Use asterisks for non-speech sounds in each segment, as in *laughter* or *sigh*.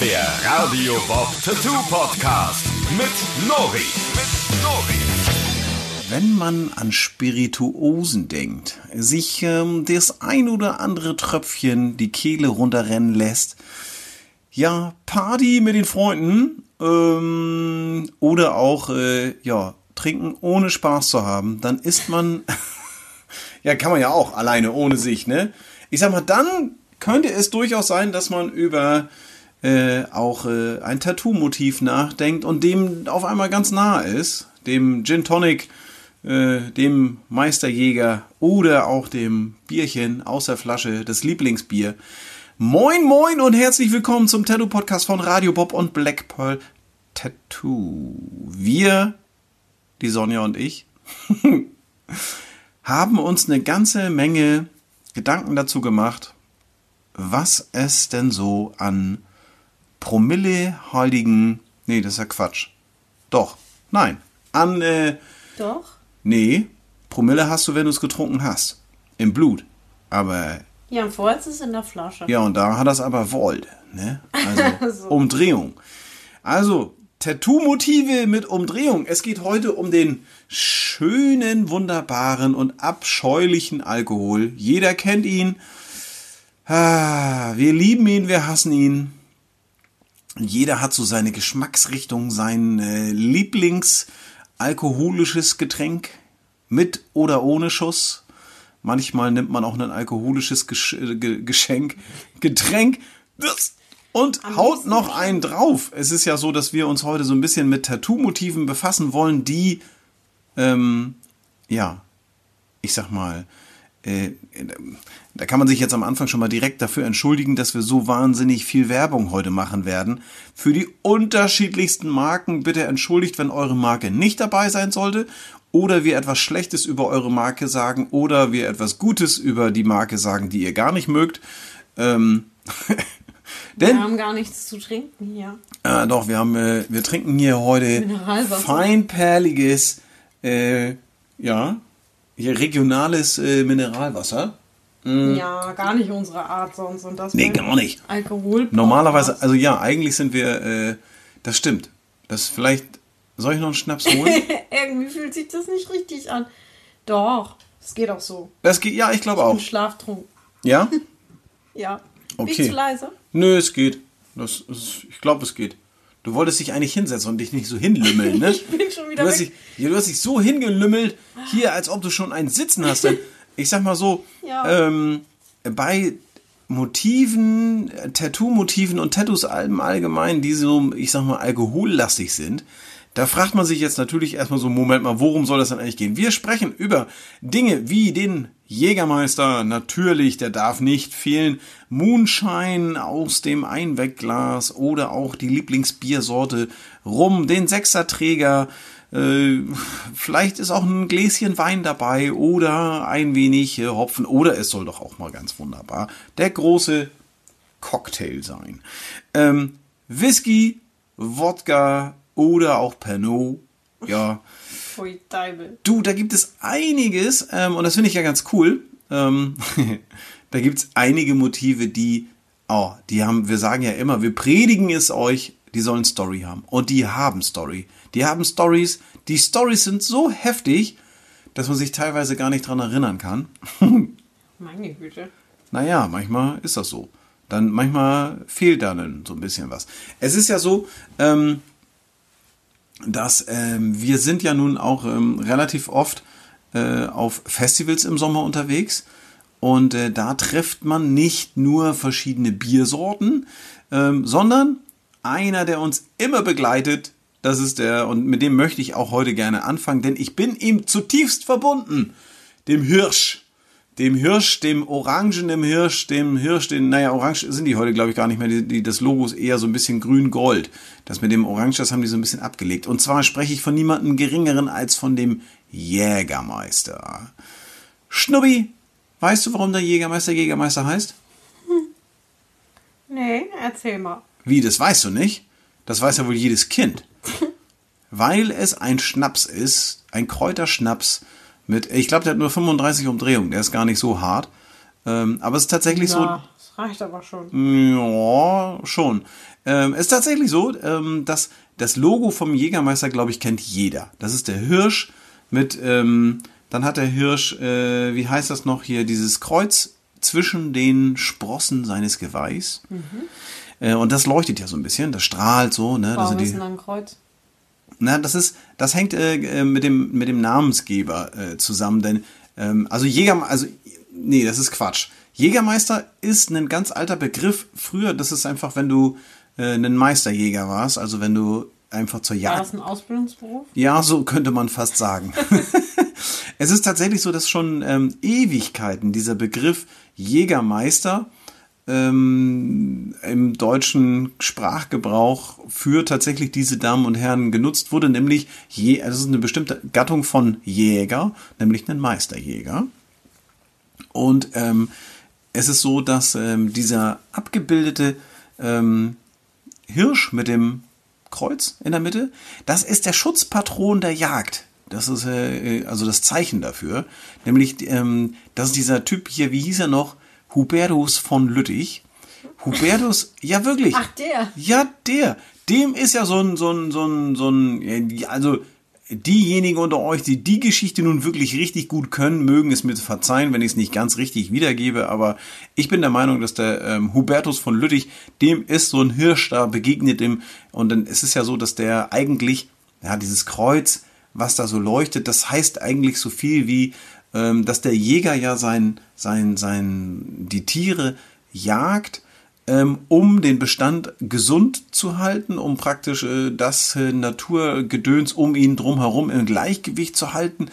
Der Radio Bob Tattoo Podcast mit Nori. Mit Nori. Wenn man an Spirituosen denkt, sich ähm, das ein oder andere Tröpfchen die Kehle runterrennen lässt, ja, Party mit den Freunden ähm, oder auch, äh, ja, trinken ohne Spaß zu haben, dann ist man, *laughs* ja, kann man ja auch alleine ohne sich, ne? Ich sag mal, dann könnte es durchaus sein, dass man über äh, auch äh, ein Tattoo-Motiv nachdenkt und dem auf einmal ganz nah ist, dem Gin Tonic, äh, dem Meisterjäger oder auch dem Bierchen aus der Flasche, das Lieblingsbier. Moin, moin und herzlich willkommen zum Tattoo-Podcast von Radio Bob und Black Pearl Tattoo. Wir, die Sonja und ich, *laughs* haben uns eine ganze Menge Gedanken dazu gemacht, was es denn so an promilleheiligen, nee, das ist ja Quatsch. Doch, nein, an, äh, Doch. nee, Promille hast du, wenn du es getrunken hast. Im Blut. Aber, Ja, und vorher ist es in der Flasche. ja, und da hat das aber Volt, ne? Also, *laughs* So. Umdrehung. Also, Tattoo-Motive mit Umdrehung. Es geht heute um den schönen, wunderbaren und abscheulichen Alkohol. Jeder kennt ihn. Ah, wir lieben ihn, wir hassen ihn. Jeder hat so seine Geschmacksrichtung, sein äh, Lieblingsalkoholisches Getränk mit oder ohne Schuss. Manchmal nimmt man auch ein alkoholisches Gesch äh, Ge Geschenk, *laughs* Getränk und haut noch einen drauf. Es ist ja so, dass wir uns heute so ein bisschen mit Tattoo-Motiven befassen wollen, die, ähm, ja, ich sag mal, äh, da kann man sich jetzt am Anfang schon mal direkt dafür entschuldigen, dass wir so wahnsinnig viel Werbung heute machen werden. Für die unterschiedlichsten Marken bitte entschuldigt, wenn eure Marke nicht dabei sein sollte oder wir etwas Schlechtes über eure Marke sagen oder wir etwas Gutes über die Marke sagen, die ihr gar nicht mögt. Ähm, *laughs* denn Wir haben gar nichts zu trinken hier. Ah, doch, wir haben, äh, wir trinken hier heute feinperliges, äh, ja, hier regionales äh, Mineralwasser. Ja, gar nicht unsere Art sonst. Und das. Nee, gar nicht. Alkohol. Normalerweise, also ja, eigentlich sind wir, äh, das stimmt. Das vielleicht, soll ich noch einen Schnaps holen? *laughs* Irgendwie fühlt sich das nicht richtig an. Doch, es geht auch so. Das geht, ja, ich glaube auch. Schlaftrunk. Ja? *laughs* Ja. Bin Okay. ich zu leise? Nö, es geht. Das, ist, ich glaube, es geht. Du wolltest dich eigentlich hinsetzen und dich nicht so hinlümmeln, ne? *laughs* Ich bin schon wieder Du hast, weg. dich, du hast dich so hingelümmelt, hier, als ob du schon ein Sitzen hast. *laughs* Ich sag mal so, Ja. ähm, bei Motiven, äh, Tattoo-Motiven und Tattoos im Allgemeinen, die so, ich sag mal, alkohollastig sind, da fragt man sich jetzt natürlich erstmal so, Moment mal, worum soll das denn eigentlich gehen? Wir sprechen über Dinge wie den Jägermeister, natürlich, der darf nicht fehlen, Moonshine aus dem Einwegglas oder auch die Lieblingsbiersorte Rum, den Sechserträger, äh, vielleicht ist auch ein Gläschen Wein dabei oder ein wenig äh, Hopfen oder es soll doch auch mal ganz wunderbar der große Cocktail sein. Ähm, Whisky, Wodka oder auch Pernod, ja. Pfui. Du, da gibt es einiges ähm, und das finde ich ja ganz cool. Ähm, *laughs* da gibt es einige Motive, die, oh, die haben, wir sagen ja immer, wir predigen es euch, die sollen Story haben. Und die haben Story. Die haben Stories. Die Stories sind so heftig, dass man sich teilweise gar nicht dran erinnern kann. *laughs* Meine Güte. Naja, manchmal ist das so. Dann manchmal fehlt dann so ein bisschen was. Es ist ja so, ähm, dass ähm, wir sind ja nun auch ähm, relativ oft äh, auf Festivals im Sommer unterwegs. Und äh, da trifft man nicht nur verschiedene Biersorten, ähm, sondern einer, der uns immer begleitet, das ist der und mit dem möchte ich auch heute gerne anfangen, denn ich bin ihm zutiefst verbunden, dem Hirsch dem Hirsch, dem orangenen Hirsch, dem Hirsch, den, naja, orange sind die heute, glaube ich, gar nicht mehr. Die, die, das Logo ist eher so ein bisschen grün-gold. Das mit dem Orange, das haben die so ein bisschen abgelegt. Und zwar spreche ich von niemandem geringeren als von dem Jägermeister. Schnubbi, weißt du, warum der Jägermeister Jägermeister heißt? Nee, erzähl mal. Wie, das weißt du nicht? Das weiß ja wohl jedes Kind. *laughs* Weil es ein Schnaps ist, ein Kräuterschnaps mit, ich glaube, der hat nur 35 Umdrehungen, der ist gar nicht so hart. Ähm, aber es ist tatsächlich so, Ja, es reicht aber schon. Ja, schon. Ähm, ist tatsächlich so, ähm, dass das Logo vom Jägermeister, glaube ich, kennt jeder. Das ist der Hirsch mit, ähm, dann hat der Hirsch, äh, wie heißt das noch hier, dieses Kreuz zwischen den Sprossen seines Geweihs. Äh, und das leuchtet ja so ein bisschen, das strahlt so, ne? Das Warum sind ist die, denn da ein Kreuz? Na, das ist, das hängt äh, äh, mit dem mit dem Namensgeber äh, zusammen, denn ähm, also Jäger, also nee, das ist Quatsch. Jägermeister ist ein ganz alter Begriff. Früher, das ist einfach, wenn du äh, ein Meisterjäger warst, also wenn du einfach zur War Jagd das ein Ausbildungsberuf? ja, so könnte man fast sagen. *laughs* es ist tatsächlich so, dass schon ähm, Ewigkeiten dieser Begriff Jägermeister ähm, im deutschen Sprachgebrauch für tatsächlich diese Damen und Herren genutzt wurde, nämlich je, also es ist eine bestimmte Gattung von Jäger, nämlich einen Meisterjäger. Und ähm, es ist so, dass ähm, dieser abgebildete ähm, Hirsch mit dem Kreuz in der Mitte, das ist der Schutzpatron der Jagd. Das ist äh, also das Zeichen dafür. Nämlich, ähm, das ist dieser Typ hier, wie hieß er noch? Hubertus von Lüttich. Hubertus, ja wirklich. Ach, der. Ja, der. Dem ist ja so ein, so ein, so ein, so ein, also diejenigen unter euch, die die Geschichte nun wirklich richtig gut können, mögen es mir verzeihen, wenn ich es nicht ganz richtig wiedergebe, aber ich bin der Meinung, dass der ähm, Hubertus von Lüttich, dem ist so ein Hirsch da begegnet im, und dann ist es ja so, dass der eigentlich, ja, dieses Kreuz, was da so leuchtet, das heißt eigentlich so viel wie, dass der Jäger ja sein, sein, sein, die Tiere jagt, ähm, um den Bestand gesund zu halten, um praktisch äh, das äh, Naturgedöns um ihn drumherum im Gleichgewicht zu halten.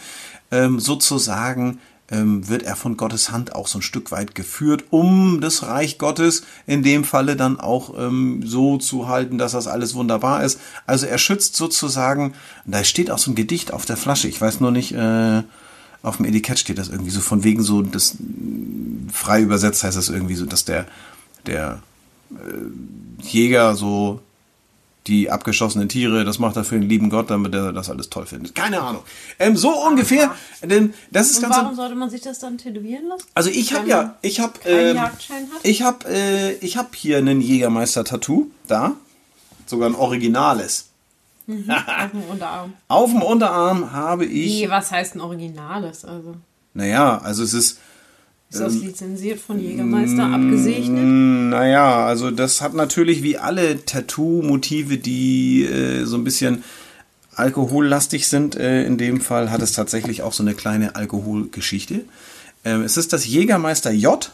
Ähm, sozusagen ähm, wird er von Gottes Hand auch so ein Stück weit geführt, um das Reich Gottes in dem Falle dann auch ähm, so zu halten, dass das alles wunderbar ist. Also er schützt sozusagen, da steht auch so ein Gedicht auf der Flasche, ich weiß nur nicht, äh, auf dem Etikett steht das irgendwie so von wegen so, das frei übersetzt heißt das irgendwie so, dass der der äh, Jäger so die abgeschossenen Tiere, das macht er für den lieben Gott, damit er das alles toll findet. Keine Ahnung. Ähm, so ungefähr, denn das ist Und ganz warum sollte man sich das dann tätowieren lassen? also ich habe ja, ich habe ähm, ich habe äh, ich habe hier einen Jägermeister-Tattoo da, sogar ein originales. *laughs* Auf dem Unterarm. Auf dem Unterarm habe ich, Wie, was heißt ein Originales? Also, naja, also es ist ist das Ähm, lizenziert von Jägermeister, abgesegnet? Mm, Naja, also das hat natürlich wie alle Tattoo-Motive, die äh, so ein bisschen alkohollastig sind, äh, in dem Fall hat es tatsächlich auch so eine kleine Alkoholgeschichte. Ähm, es ist das Jägermeister J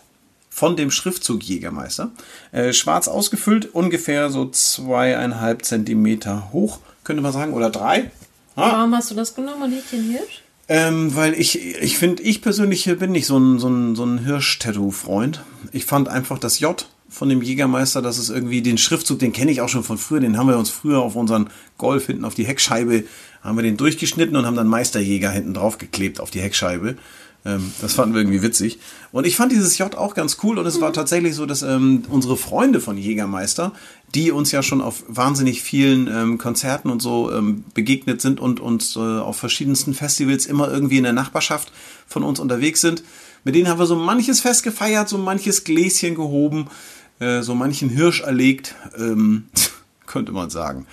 von dem Schriftzug Jägermeister. Äh, schwarz ausgefüllt, ungefähr so zweieinhalb Zentimeter hoch, könnte man sagen, oder drei. Ah, Warum hast du das genommen und nicht den Hirsch? ähm, weil ich, ich finde, ich persönlich bin nicht so ein, so ein, so ein Hirsch-Tattoo-Freund. Ich fand einfach das J von dem Jägermeister, das ist irgendwie den Schriftzug, den kenne ich auch schon von früher, den haben wir uns früher auf unseren Golf hinten auf die Heckscheibe, haben wir den durchgeschnitten und haben dann Meisterjäger hinten drauf geklebt auf die Heckscheibe. Ähm, das fanden wir irgendwie witzig. Und ich fand dieses J auch ganz cool und es war tatsächlich so, dass ähm, unsere Freunde von Jägermeister, die uns ja schon auf wahnsinnig vielen ähm, Konzerten und so ähm, begegnet sind und uns äh, auf verschiedensten Festivals immer irgendwie in der Nachbarschaft von uns unterwegs sind, mit denen haben wir so manches Fest gefeiert, so manches Gläschen gehoben, äh, so manchen Hirsch erlegt, ähm, *laughs* könnte man sagen.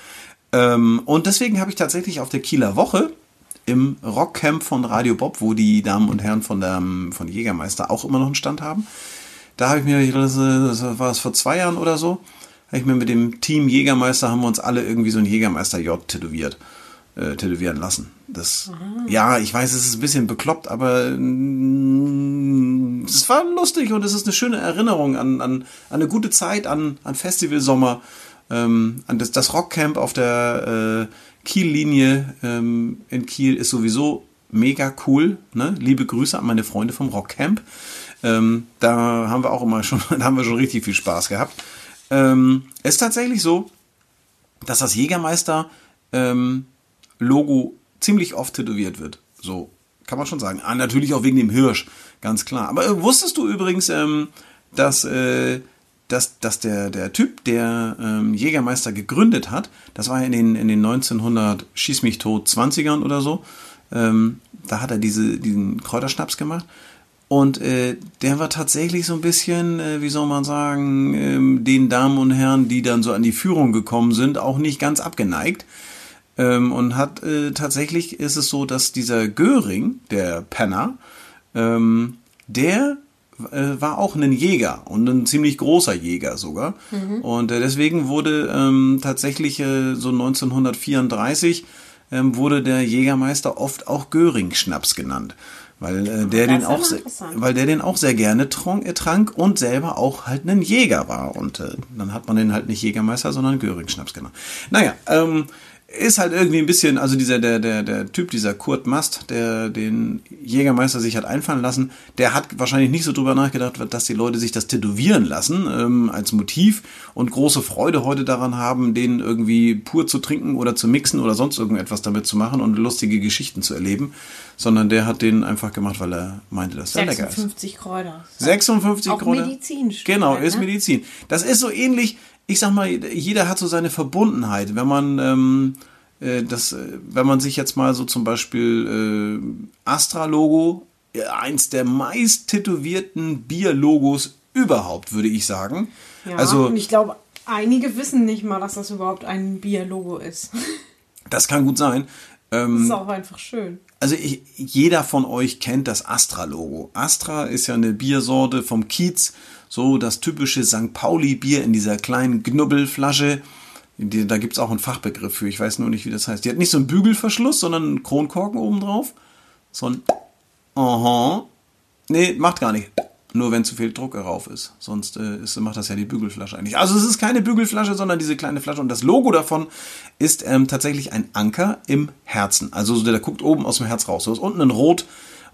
Ähm, und deswegen habe ich tatsächlich auf der Kieler Woche im Rockcamp von Radio Bob, wo die Damen und Herren von, der, von Jägermeister auch immer noch einen Stand haben. Da habe ich mir, das war es vor zwei Jahren oder so, habe ich mir mit dem Team Jägermeister, haben wir uns alle irgendwie so ein Jägermeister J tätowiert, äh, tätowieren lassen. Das, ja, ich weiß, es ist ein bisschen bekloppt, aber mm, es war lustig und es ist eine schöne Erinnerung an, an, an eine gute Zeit, an, an Festivalsommer, ähm, an das, das Rockcamp auf der äh, Kiel-Linie ähm, in Kiel ist sowieso mega cool. Ne? Liebe Grüße an meine Freunde vom Rockcamp. Ähm, da haben wir auch immer schon, *laughs* da haben wir schon richtig viel Spaß gehabt. Ähm, es ist tatsächlich so, dass das Jägermeister ähm, Logo ziemlich oft tätowiert wird. So kann man schon sagen. Ah, natürlich auch wegen dem Hirsch, ganz klar. Aber äh, wusstest du übrigens, ähm, dass, äh, dass, dass der, der Typ, der ähm, Jägermeister gegründet hat, das war in den, in den 1900 Schieß mich tot 20ern oder so, ähm, da hat er diese, diesen Kräuterschnaps gemacht. Und äh, der war tatsächlich so ein bisschen, äh, wie soll man sagen, ähm, den Damen und Herren, die dann so an die Führung gekommen sind, auch nicht ganz abgeneigt. Ähm, und hat äh, tatsächlich ist es so, dass dieser Göring, der Penner, ähm, der äh, war auch ein Jäger und ein ziemlich großer Jäger sogar. Und äh, deswegen wurde ähm, tatsächlich äh, so 1934 ähm, wurde der Jägermeister oft auch Göring-Schnaps genannt. Weil äh, der das den auch sehr, weil der den auch sehr gerne trank, äh, trank und selber auch halt ein Jäger war. Und äh, dann hat man den halt nicht Jägermeister, sondern Göring-Schnaps genannt. Naja, ähm, ist halt irgendwie ein bisschen, also dieser, der, der, der Typ, dieser Kurt Mast, der den Jägermeister sich hat einfallen lassen, der hat wahrscheinlich nicht so drüber nachgedacht, dass die Leute sich das tätowieren lassen ähm, als Motiv und große Freude heute daran haben, den irgendwie pur zu trinken oder zu mixen oder sonst irgendetwas damit zu machen und lustige Geschichten zu erleben, sondern der hat den einfach gemacht, weil er meinte, dass der lecker ist. 56 Kräuter. 56 Auch Kräuter. medizinisch. Genau, ist ne? Medizin. Das ist so ähnlich, ich sag mal, jeder hat so seine Verbundenheit. Wenn man ähm, äh, das, äh, wenn man sich jetzt mal so zum Beispiel äh, Astra-Logo, äh, eins der meist tätowierten Bier-Logos überhaupt, würde ich sagen. Ja, also und ich glaube, einige wissen nicht mal, dass das überhaupt ein Bier-Logo ist. *laughs* das kann gut sein. Das Ähm, ist auch einfach schön. Also ich, jeder von euch kennt das Astra-Logo. Astra ist ja eine Biersorte vom Kiez, so das typische St. Pauli-Bier in dieser kleinen Knubbelflasche. Da gibt's auch einen Fachbegriff für, ich weiß nur nicht, wie das heißt. Die hat nicht so einen Bügelverschluss, sondern einen Kronkorken oben drauf. So ein Aha. Nee, macht gar nicht. Nur wenn zu viel Druck darauf ist. Sonst äh, ist, macht das ja die Bügelflasche eigentlich. Also es ist keine Bügelflasche, sondern diese kleine Flasche. Und das Logo davon ist ähm, tatsächlich ein Anker im Herzen. Also so, der guckt oben aus dem Herz raus. So ist unten ein rot,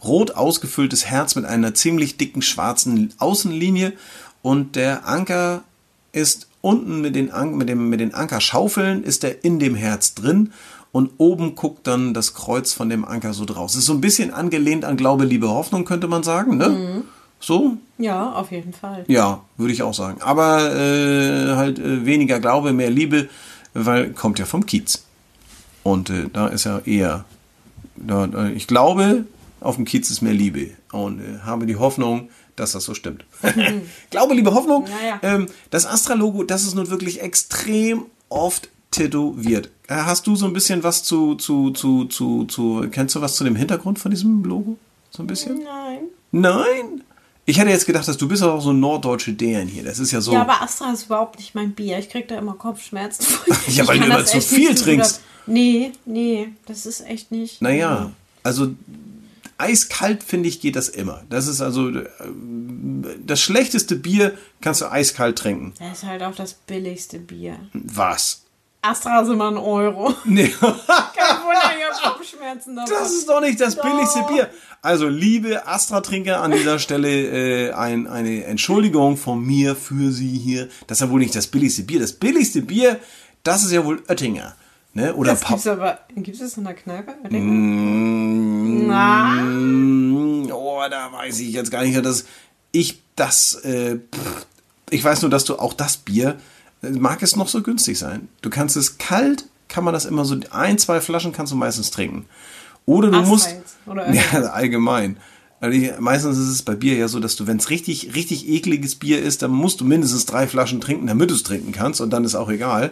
rot ausgefülltes Herz mit einer ziemlich dicken schwarzen Außenlinie. Und der Anker ist unten mit den, An mit dem, mit den Ankerschaufeln ist der in dem Herz drin. Und oben guckt dann das Kreuz von dem Anker so draus. Ist so ein bisschen angelehnt an Glaube, Liebe, Hoffnung, könnte man sagen, ne? So? Ja, auf jeden Fall. Ja, würde ich auch sagen. Aber äh, halt äh, weniger Glaube, mehr Liebe, weil kommt ja vom Kiez. Und äh, da ist ja eher, da, da, ich glaube, auf dem Kiez ist mehr Liebe. Und äh, habe die Hoffnung, dass das so stimmt. *laughs* glaube, Liebe, Hoffnung. Naja. Ähm, das Astra-Logo, das ist nun wirklich extrem oft tätowiert. Äh, Hast du so ein bisschen was zu, zu, zu, zu, zu, kennst du was zu dem Hintergrund von diesem Logo? So ein bisschen? Nein. Nein? Ich hätte jetzt gedacht, dass du bist auch so norddeutsche Dären hier. Das ist ja so. Ja, aber Astra ist überhaupt nicht mein Bier. Ich krieg da immer Kopfschmerzen. *laughs* Ja, weil du immer zu viel trinkst. Nee, nee, das ist echt nicht. naja, also eiskalt finde ich geht das immer. Das ist also äh, das schlechteste Bier kannst du eiskalt trinken. Das ist halt auch das billigste Bier. Was? Astra ist immer ein Euro. *laughs* Nee, Kein Wunder, ich hab Kopfschmerzen davon. das ist doch nicht das billigste Doch. Bier. Also liebe Astra-Trinker an dieser Stelle äh, ein, eine Entschuldigung von mir für Sie hier. Das ist ja wohl nicht das billigste Bier. Das billigste Bier, das ist ja wohl Oettinger. Ne? Oder das Pa- gibt's aber. Gibt's das in der Kneipe? Mm, Na? Mm, Oh, da weiß ich jetzt gar nicht, dass ich das, äh, pff, ich weiß nur, dass du auch das Bier, äh, mag es noch so günstig sein. Du kannst es kalt, kann man das immer so, ein, zwei Flaschen kannst du meistens trinken. Oder du Astra musst, jetzt, oder *laughs* ja, allgemein. Also ich- Meistens ist es bei Bier ja so, dass du, wenn es richtig, richtig ekliges Bier ist, dann musst du mindestens drei Flaschen trinken, damit du es trinken kannst und dann ist auch egal.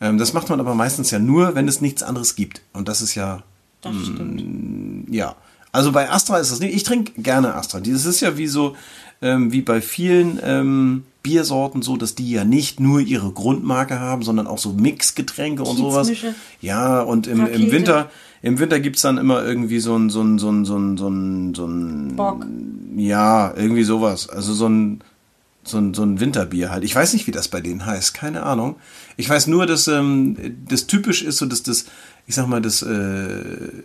Ähm, das macht man aber meistens ja nur, wenn es nichts anderes gibt. Und das ist ja, Das stimmt. ja. Also bei Astra ist das nicht. Ich trinke gerne Astra. Das ist ja wie so, ähm, wie bei vielen ähm, Biersorten so, dass die ja nicht nur ihre Grundmarke haben, sondern auch so Mixgetränke und sowas. Ja, und im, im. Winter, im Winter gibt's dann immer irgendwie so ein, so ein, so ein, so ein, so ein, so ein Bock. ja, irgendwie sowas. Also so ein, so ein, so ein Winterbier halt. Ich weiß nicht, wie das bei denen heißt, keine Ahnung. Ich weiß nur, dass ähm, das typisch ist, so dass das, ich sag mal, das äh,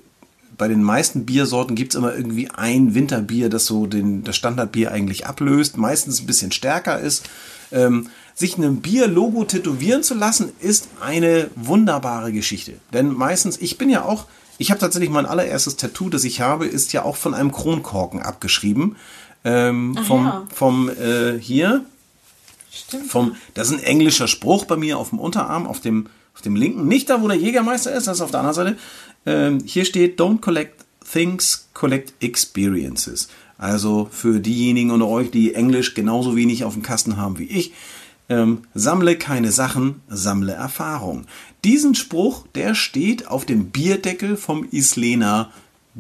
bei den meisten Biersorten gibt's immer irgendwie ein Winterbier, das so den, das Standardbier eigentlich ablöst, meistens ein bisschen stärker ist. Ähm, sich ein Bier-Logo tätowieren zu lassen, ist eine wunderbare Geschichte. Denn meistens, ich bin ja auch, ich habe tatsächlich mein allererstes Tattoo, das ich habe, ist ja auch von einem Kronkorken abgeschrieben. Ähm, Ach vom, ja. vom äh, hier, Stimmt. vom, das ist ein englischer Spruch bei mir auf dem Unterarm, auf dem, auf dem linken, nicht da, wo der Jägermeister ist, das ist auf der anderen Seite. Ähm, hier steht, don't collect things, collect experiences. Also für diejenigen unter euch, die Englisch genauso wenig auf dem Kasten haben wie ich, ähm, sammle keine Sachen, sammle Erfahrung. Diesen Spruch, der steht auf dem Bierdeckel vom Islena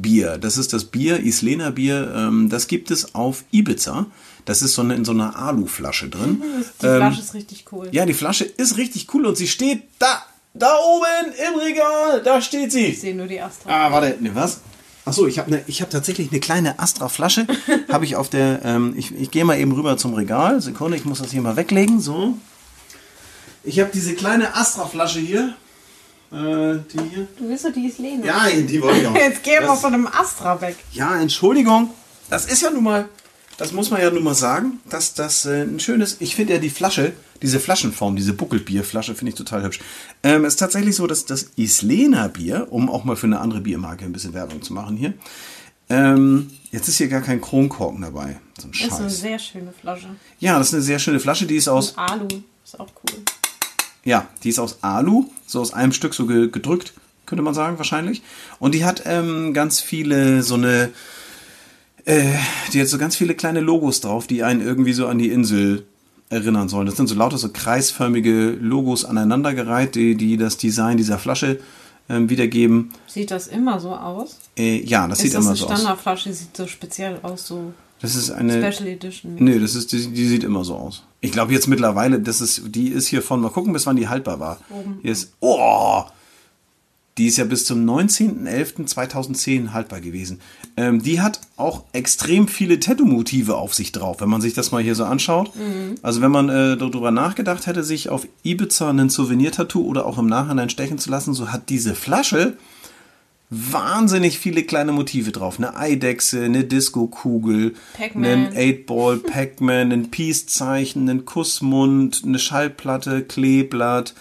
Bier. Das ist das Bier, Islena Bier, ähm, das gibt es auf Ibiza. Das ist so eine, in so einer Aluflasche drin. Die Ähm, Flasche ist richtig cool. ja, die Flasche ist richtig cool und sie steht da, da oben im Regal. Da steht sie. Ich sehe nur die Astra. Ah, warte, ne, was? Achso, ich habe ne, ich hab tatsächlich eine kleine Astra-Flasche. *laughs* habe ich auf der, ähm, ich, ich gehe mal eben rüber zum Regal. Sekunde, ich muss das hier mal weglegen. So. Ich habe diese kleine Astra-Flasche hier. Äh, die hier. Du bist doch die Islene. Ja, die wollte ich auch. *laughs* Jetzt geh mal Das- von einem Astra weg. Ja, Entschuldigung. Das ist ja nun mal, das muss man ja nun mal sagen, dass das äh, ein schönes, ich finde ja die Flasche, diese Flaschenform, diese Buckelbierflasche finde ich total hübsch. Ähm, es ist tatsächlich so, dass das Islena Bier, um auch mal für eine andere Biermarke ein bisschen Werbung zu machen hier, ähm, jetzt ist hier gar kein Kronkorken dabei. So ein Das ist eine Scheiß. sehr schöne Flasche. Ja, das ist eine sehr schöne Flasche, die ist aus, Alu. Ist auch cool. Ja, die ist aus Alu, so aus einem Stück so ge gedrückt, könnte man sagen, wahrscheinlich. Und die hat ähm, ganz viele so eine, äh, die hat so ganz viele kleine Logos drauf, die einen irgendwie so an die Insel erinnern sollen. Das sind so lauter so kreisförmige Logos aneinandergereiht, die, die das Design dieser Flasche ähm, wiedergeben. Sieht das immer so aus? Äh, ja, das ist sieht das immer eine so aus. Standardflasche? Sieht so speziell aus, so Das ist eine. Special Edition. Nee, das ist, die, die sieht immer so aus. Ich glaube jetzt mittlerweile, das ist, die ist hier von, mal gucken, bis wann die haltbar war. Hier ist, oh, die ist ja bis zum 19.11.2010 haltbar gewesen. Ähm, die hat auch extrem viele Tattoo-Motive auf sich drauf, wenn man sich das mal hier so anschaut. Also wenn man äh, darüber nachgedacht hätte, sich auf Ibiza ein Souvenir-Tattoo oder auch im Nachhinein stechen zu lassen, so hat diese Flasche wahnsinnig viele kleine Motive drauf. Eine Eidechse, eine Disco-Kugel, einen 8-Ball, Pac-Man, ein *laughs* Peace-Zeichen, einen Kussmund, eine Schallplatte, Kleeblatt,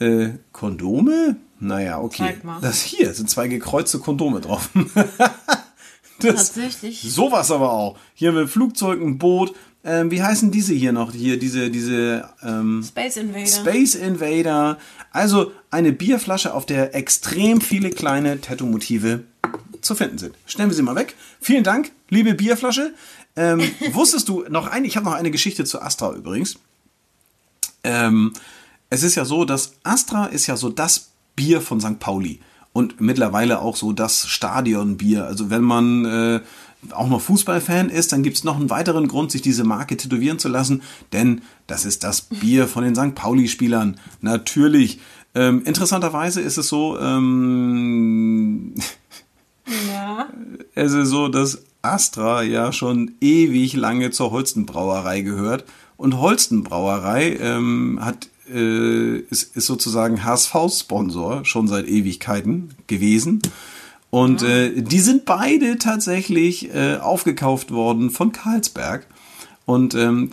äh, Kondome? Naja, okay. Das hier sind zwei gekreuzte Kondome drauf. *laughs* das, Tatsächlich. sowas aber auch. Hier haben wir ein Flugzeug, ein Boot. Ähm, wie heißen diese hier noch? Hier, diese, diese, ähm, Space Invader. Space Invader. Also eine Bierflasche, auf der extrem viele kleine Tattoo-Motive zu finden sind. Stellen wir sie mal weg. Vielen Dank, liebe Bierflasche. Ähm, *laughs* wusstest du noch ein, ich habe noch eine Geschichte zu Astra übrigens. Ähm, es ist ja so, dass Astra ist ja so das Bier von St. Pauli und mittlerweile auch so das Stadionbier. Also wenn man äh, auch noch Fußballfan ist, dann gibt es noch einen weiteren Grund, sich diese Marke tätowieren zu lassen, denn das ist das Bier von den St. Pauli-Spielern. Natürlich. Ähm, interessanterweise ist es so, ähm, Ja. es ist so, dass Astra ja schon ewig lange zur Holsten Brauerei gehört. Und Holsten Brauerei ähm, hat, äh, ist, ist sozusagen HSV-Sponsor schon seit Ewigkeiten gewesen. Und äh, die sind beide tatsächlich äh, aufgekauft worden von Carlsberg. Und ähm,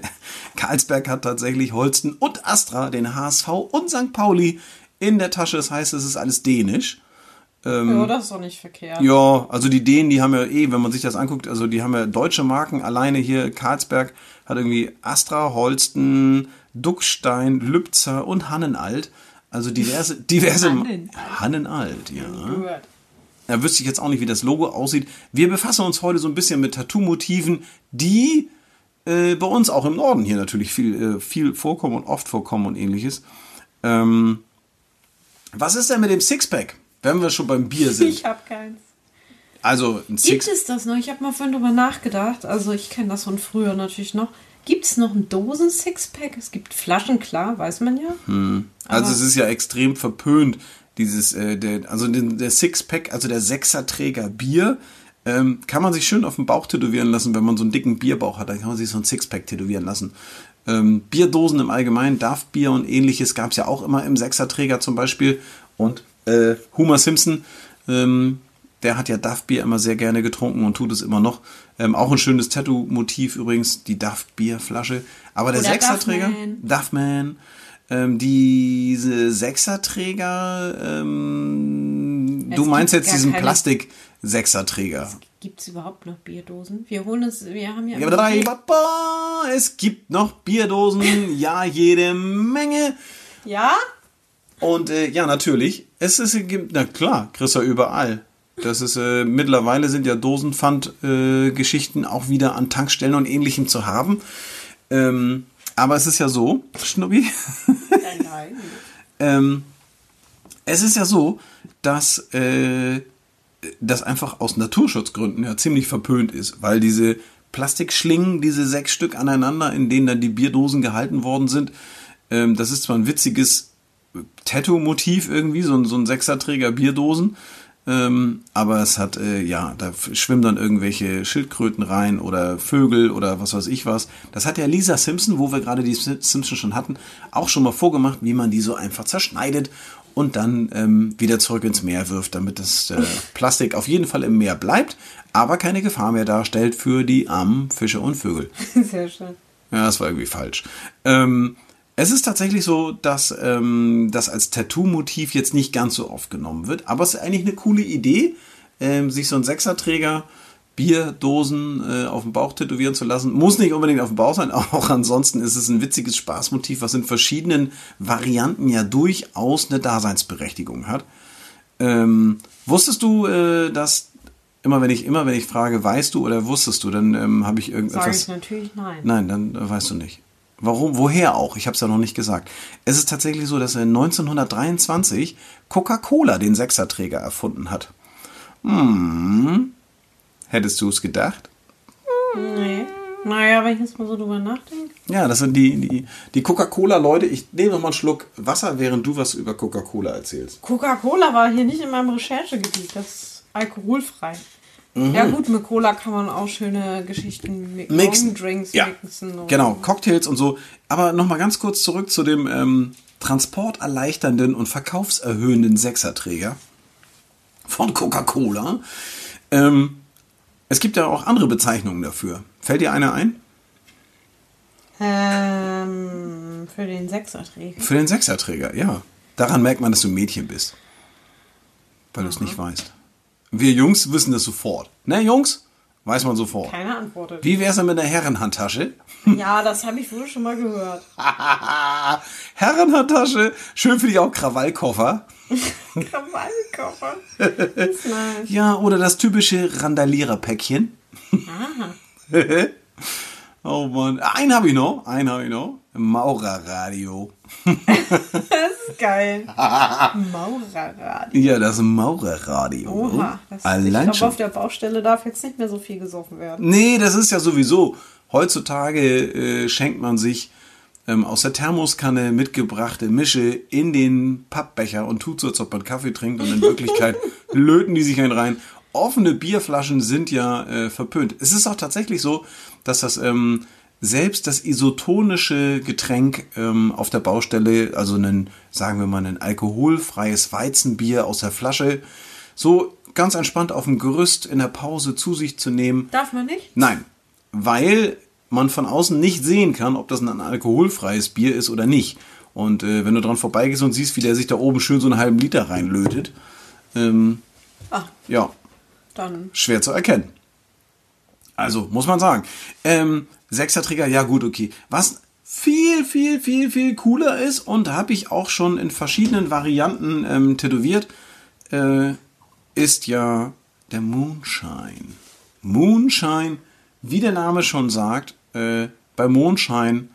*laughs* Carlsberg hat tatsächlich Holsten und Astra, den HSV und St. Pauli in der Tasche. Das heißt, es ist alles dänisch. ja, das ist doch nicht verkehrt. Ja, also die Dänen, die haben ja eh, wenn man sich das anguckt, also die haben ja deutsche Marken. Alleine hier Karlsberg hat irgendwie Astra, Holsten, Duckstein, Lübzer und Hannenalt. Also diverse, *laughs* diverse Hannenalt. Hannenalt, ja. Da wüsste ich jetzt auch nicht, wie das Logo aussieht. Wir befassen uns heute so ein bisschen mit Tattoo-Motiven, die äh, bei uns auch im Norden hier natürlich viel, äh, viel vorkommen und oft vorkommen und ähnliches. Ähm, was ist denn mit dem Sixpack, wenn wir schon beim Bier sind? *laughs* Ich hab keins. Also ein Gibt Six es das noch? Ich habe mal vorhin drüber nachgedacht. Also ich kenne das von früher natürlich noch. Gibt es noch ein Dosen-Sixpack? Es gibt Flaschen, klar, weiß man ja. Also Aber- es ist ja extrem verpönt, dieses, äh, der, also den, der Sixpack, also der Sechserträger Bier, ähm, kann man sich schön auf den Bauch tätowieren lassen, wenn man so einen dicken Bierbauch hat, dann kann man sich so ein Sixpack tätowieren lassen. Ähm, Bierdosen im Allgemeinen, Daft-Bier und ähnliches gab es ja auch immer im Sechserträger zum Beispiel. Und äh, Homer Simpson, ähm, der hat ja Duff-Bier immer sehr gerne getrunken und tut es immer noch. Ähm, auch ein schönes Tattoo-Motiv übrigens, die Duff-Bierflasche. Aber der Oder Sechserträger, Duffman. Duffman, ähm, diese Sechserträger, ähm, du meinst jetzt diesen Plastik-Sechserträger. Gibt es überhaupt noch Bierdosen? Wir holen es, wir haben ja. Ja, drei, Papa, es gibt noch Bierdosen, *laughs* ja, jede Menge. Ja? Und äh, ja, natürlich, es ist, gibt- na klar, kriegst du überall. Das ist äh, mittlerweile sind ja Dosenpfand-Geschichten äh, auch wieder an Tankstellen und ähnlichem zu haben. Ähm, aber es ist ja so, Schnubbi. Nein, *laughs* nein. ähm, es ist ja so, dass äh, das einfach aus Naturschutzgründen ja ziemlich verpönt ist, weil diese Plastikschlingen, diese sechs Stück aneinander, in denen dann die Bierdosen gehalten worden sind, ähm, das ist zwar ein witziges Tattoo-Motiv irgendwie, so ein, so ein Sechserträger Bierdosen, ähm, aber es hat, äh, ja, da schwimmen dann irgendwelche Schildkröten rein oder Vögel oder was weiß ich was. Das hat ja Lisa Simpson, wo wir gerade die Simpsons schon hatten, auch schon mal vorgemacht, wie man die so einfach zerschneidet und dann ähm, wieder zurück ins Meer wirft, damit das äh, Plastik auf jeden Fall im Meer bleibt, aber keine Gefahr mehr darstellt für die armen Fische und Vögel. *laughs* Sehr schön. Ja, das war irgendwie falsch. Ähm, es ist tatsächlich so, dass ähm, das als Tattoo-Motiv jetzt nicht ganz so oft genommen wird, aber es ist eigentlich eine coole Idee, ähm, sich so einen Sechserträger Bierdosen äh, auf dem Bauch tätowieren zu lassen. Muss nicht unbedingt auf dem Bauch sein, *laughs* auch ansonsten ist es ein witziges Spaßmotiv, was in verschiedenen Varianten ja durchaus eine Daseinsberechtigung hat. Ähm, wusstest du, äh, dass immer wenn ich immer wenn ich frage, weißt du oder wusstest du, dann ähm, habe ich irgendetwas. Sag ich natürlich nein. Nein, dann äh, weißt du nicht. Warum? Woher auch? Ich habe es ja noch nicht gesagt. Es ist tatsächlich so, dass er 1923 Coca-Cola den Sechserträger erfunden hat. Hm. Hättest du es gedacht? Nee. Naja, wenn ich jetzt mal so drüber nachdenke. Ja, das sind die, die, die Coca-Cola-Leute. Ich nehme noch mal einen Schluck Wasser, während du was über Coca-Cola erzählst. Coca-Cola war hier nicht in meinem Recherchegebiet. Das ist alkoholfrei. Mhm. Ja gut, mit Cola kann man auch schöne Geschichten mit Mixen. Drinks Ja, mixen. genau. Cocktails und so. Aber noch mal ganz kurz zurück zu dem ähm, transporterleichternden und verkaufserhöhenden Sechserträger von Coca-Cola. Ähm, es gibt ja auch andere Bezeichnungen dafür. Fällt dir eine ein? Ähm, für den Sechserträger. Für den Sechserträger, ja. Daran merkt man, dass du ein Mädchen bist. Weil du es nicht weißt. Wir Jungs wissen das sofort. Ne, Jungs? Weiß man sofort. Keiner antwortet. Wie wär's denn mit einer Herrenhandtasche? Ja, das habe ich wohl schon mal gehört. *laughs* Herrenhandtasche. Schön für dich auch Krawallkoffer. *laughs* Krawallkoffer. *laughs* Ist nice. Ja, oder das typische Randaliererpäckchen. Aha. Oh Mann. Einen habe ich noch. Einen habe ich noch. Maurerradio. Das ist geil. Maurerrad. Ja, das Maurerradio. Oha. Das, ich Allein glaube, schon. auf der Baustelle darf jetzt nicht mehr so viel gesoffen werden. Nee, das ist ja sowieso. Heutzutage äh, schenkt man sich ähm, aus der Thermoskanne mitgebrachte Mische in den Pappbecher und tut so, als ob man Kaffee trinkt und in Wirklichkeit *laughs* löten die sich einen rein. Offene Bierflaschen sind ja äh, verpönt. Es ist auch tatsächlich so, dass das ähm, selbst das isotonische Getränk ähm, auf der Baustelle, also ein, sagen wir mal, ein alkoholfreies Weizenbier aus der Flasche, so ganz entspannt auf dem Gerüst in der Pause zu sich zu nehmen, Darf man nicht? Nein, weil man von außen nicht sehen kann, ob das ein alkoholfreies Bier ist oder nicht. Und äh, wenn du dran vorbeigehst und siehst, wie der sich da oben schön so einen halben Liter reinlötet, ähm, Ach, ja, dann. schwer zu erkennen. Also, muss man sagen. Ähm, Sechserträger, ja gut, okay. Was viel, viel, viel, viel cooler ist und habe ich auch schon in verschiedenen Varianten ähm, tätowiert, äh, ist ja der Moonshine. Moonshine, wie der Name schon sagt, äh, bei Mondschein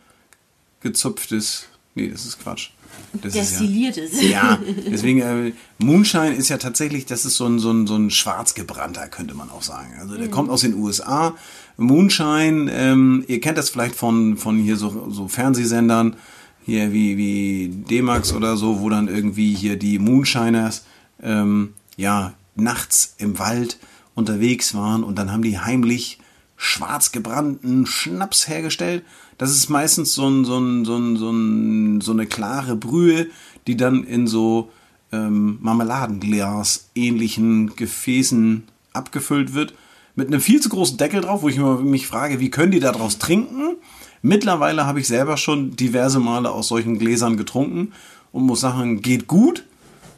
gezupftes, nee, das ist Quatsch. Das ist ja- Destilliertes. ja, *laughs* deswegen, äh, Moonshine ist ja tatsächlich, das ist so ein, so ein, so ein schwarzgebrannter, könnte man auch sagen. Also der kommt aus den USA. Moonshine, ähm, ihr kennt das vielleicht von, von hier so, so Fernsehsendern, hier wie, wie D-Max oder so, wo dann irgendwie hier die Moonshiners, ähm, ja, nachts im Wald unterwegs waren und dann haben die heimlich schwarz gebrannten Schnaps hergestellt. Das ist meistens so, ein, so, ein, so, ein, so, ein, so eine klare Brühe, die dann in so ähm, Marmeladenglas ähnlichen Gefäßen abgefüllt wird. Mit einem viel zu großen Deckel drauf, wo ich immer mich frage, wie können die daraus trinken? Mittlerweile habe ich selber schon diverse Male aus solchen Gläsern getrunken und muss sagen, geht gut.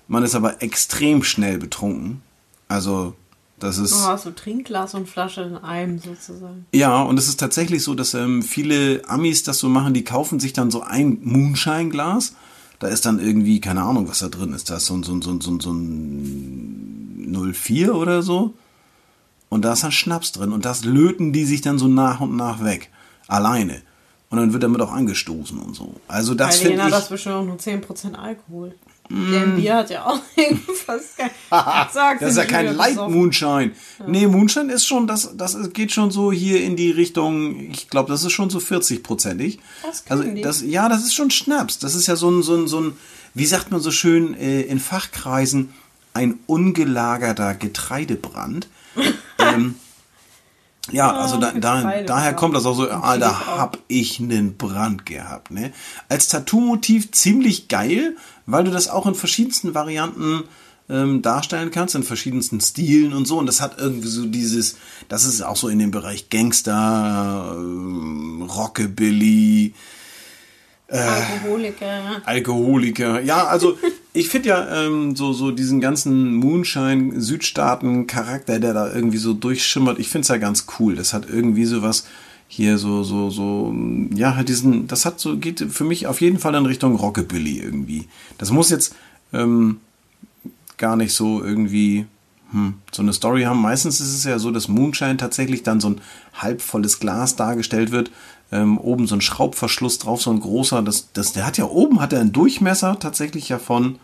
Man ist aber extrem schnell betrunken. Also, das ist. Oh, so Trinkglas und Flasche in einem sozusagen. Ja, und es ist tatsächlich so, dass ähm, viele Amis das so machen, die kaufen sich dann so ein Moonshine-Glas. Da ist dann irgendwie, keine Ahnung, was da drin ist. Da ist so ein, so ein, so ein, so ein 04 oder so. Und da ist dann Schnaps drin. Und das löten die sich dann so nach und nach weg. Alleine. Und dann wird damit auch angestoßen und so. Also das finde hat das ich. bestimmt auch nur 10% Alkohol. Denn Bier hat ja auch *laughs* irgendwas. *laughs* Sag's Das ist ja kein wieder Light besoffen. Moonshine. Nee, Moonshine ist schon, das, das geht schon so hier in die Richtung, ich glaube, das ist schon so 40-prozentig. Das also die. das, Ja, das ist schon Schnaps. Das ist ja so ein, so ein, so ein wie sagt man so schön äh, in Fachkreisen, ein ungelagerter Getreidebrand. *laughs* ähm, ja, also da, da, daher kommt das auch so, ah, da hab ich einen Brand gehabt. Ne? Als Tattoo-Motiv ziemlich geil, weil du das auch in verschiedensten Varianten ähm, darstellen kannst, in verschiedensten Stilen und so. Und das hat irgendwie so dieses, das ist auch so in dem Bereich Gangster, ähm, Rockabilly, Alkoholiker. Alkoholiker. Ja, also ich finde ja ähm, so, so diesen ganzen Moonshine-Südstaaten-Charakter, der da irgendwie so durchschimmert, ich finde es ja ganz cool. Das hat irgendwie sowas hier so, so, so, ja, halt diesen, das hat so, geht für mich auf jeden Fall in Richtung Rockabilly irgendwie. Das muss jetzt ähm, gar nicht so irgendwie hm, so eine Story haben. Meistens ist es ja so, dass Moonshine tatsächlich dann so ein halbvolles Glas dargestellt wird. Ähm, oben so ein Schraubverschluss drauf, so ein großer. Das, das, der hat ja oben hat er einen Durchmesser tatsächlich ja von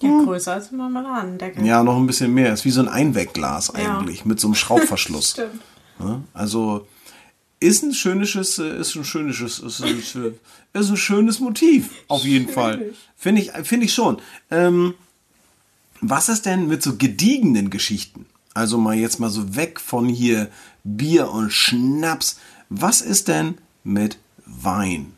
Ja, größer als ein Marmeladendeckel. ja noch ein bisschen mehr. Ist wie so ein Einwegglas Ja. eigentlich mit so einem *laughs* Schraubverschluss. Stimmt. Ja, also ist ein schönes, äh, ist ein schönes, ist ein, *laughs* schö- ist ein schönes Motiv auf jeden Fall. Finde ich, finde ich schon. Ähm, was ist denn mit so gediegenen Geschichten? Also mal jetzt mal so weg von hier Bier und Schnaps. Was ist denn mit Wein,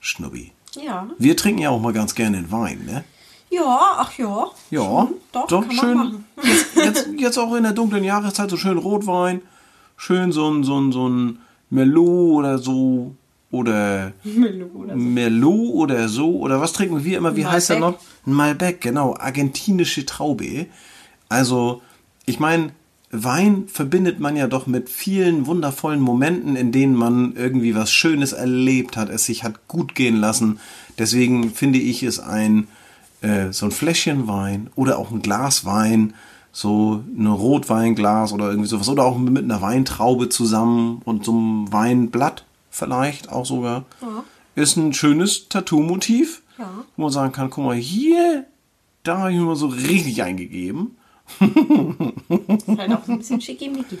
Schnubbi? Ja. Wir trinken ja auch mal ganz gerne den Wein, ne? Ja, ach ja. Ja, Schon. Doch, kann man schön. machen. *laughs* Jetzt, jetzt, jetzt auch in der dunklen Jahreszeit so schön Rotwein, schön so ein, so ein, so ein Merlot oder so. Oder Merlot oder so. Merlot oder so. Oder was trinken wir immer? Wie heißt der noch? Malbec. Malbec, genau. Argentinische Traube. Also, ich meine, Wein verbindet man ja doch mit vielen wundervollen Momenten, in denen man irgendwie was Schönes erlebt hat, es sich hat gut gehen lassen. Deswegen finde ich es ein, äh, so ein Fläschchen Wein oder auch ein Glas Wein, so ein Rotweinglas oder irgendwie sowas, oder auch mit einer Weintraube zusammen und so einem Weinblatt vielleicht auch sogar, ist ein schönes Tattoo-Motiv, Ja. wo man sagen kann, guck mal, hier, da habe ich mir mal so richtig eingegeben. Ist halt auch so ein bisschen schickimicki.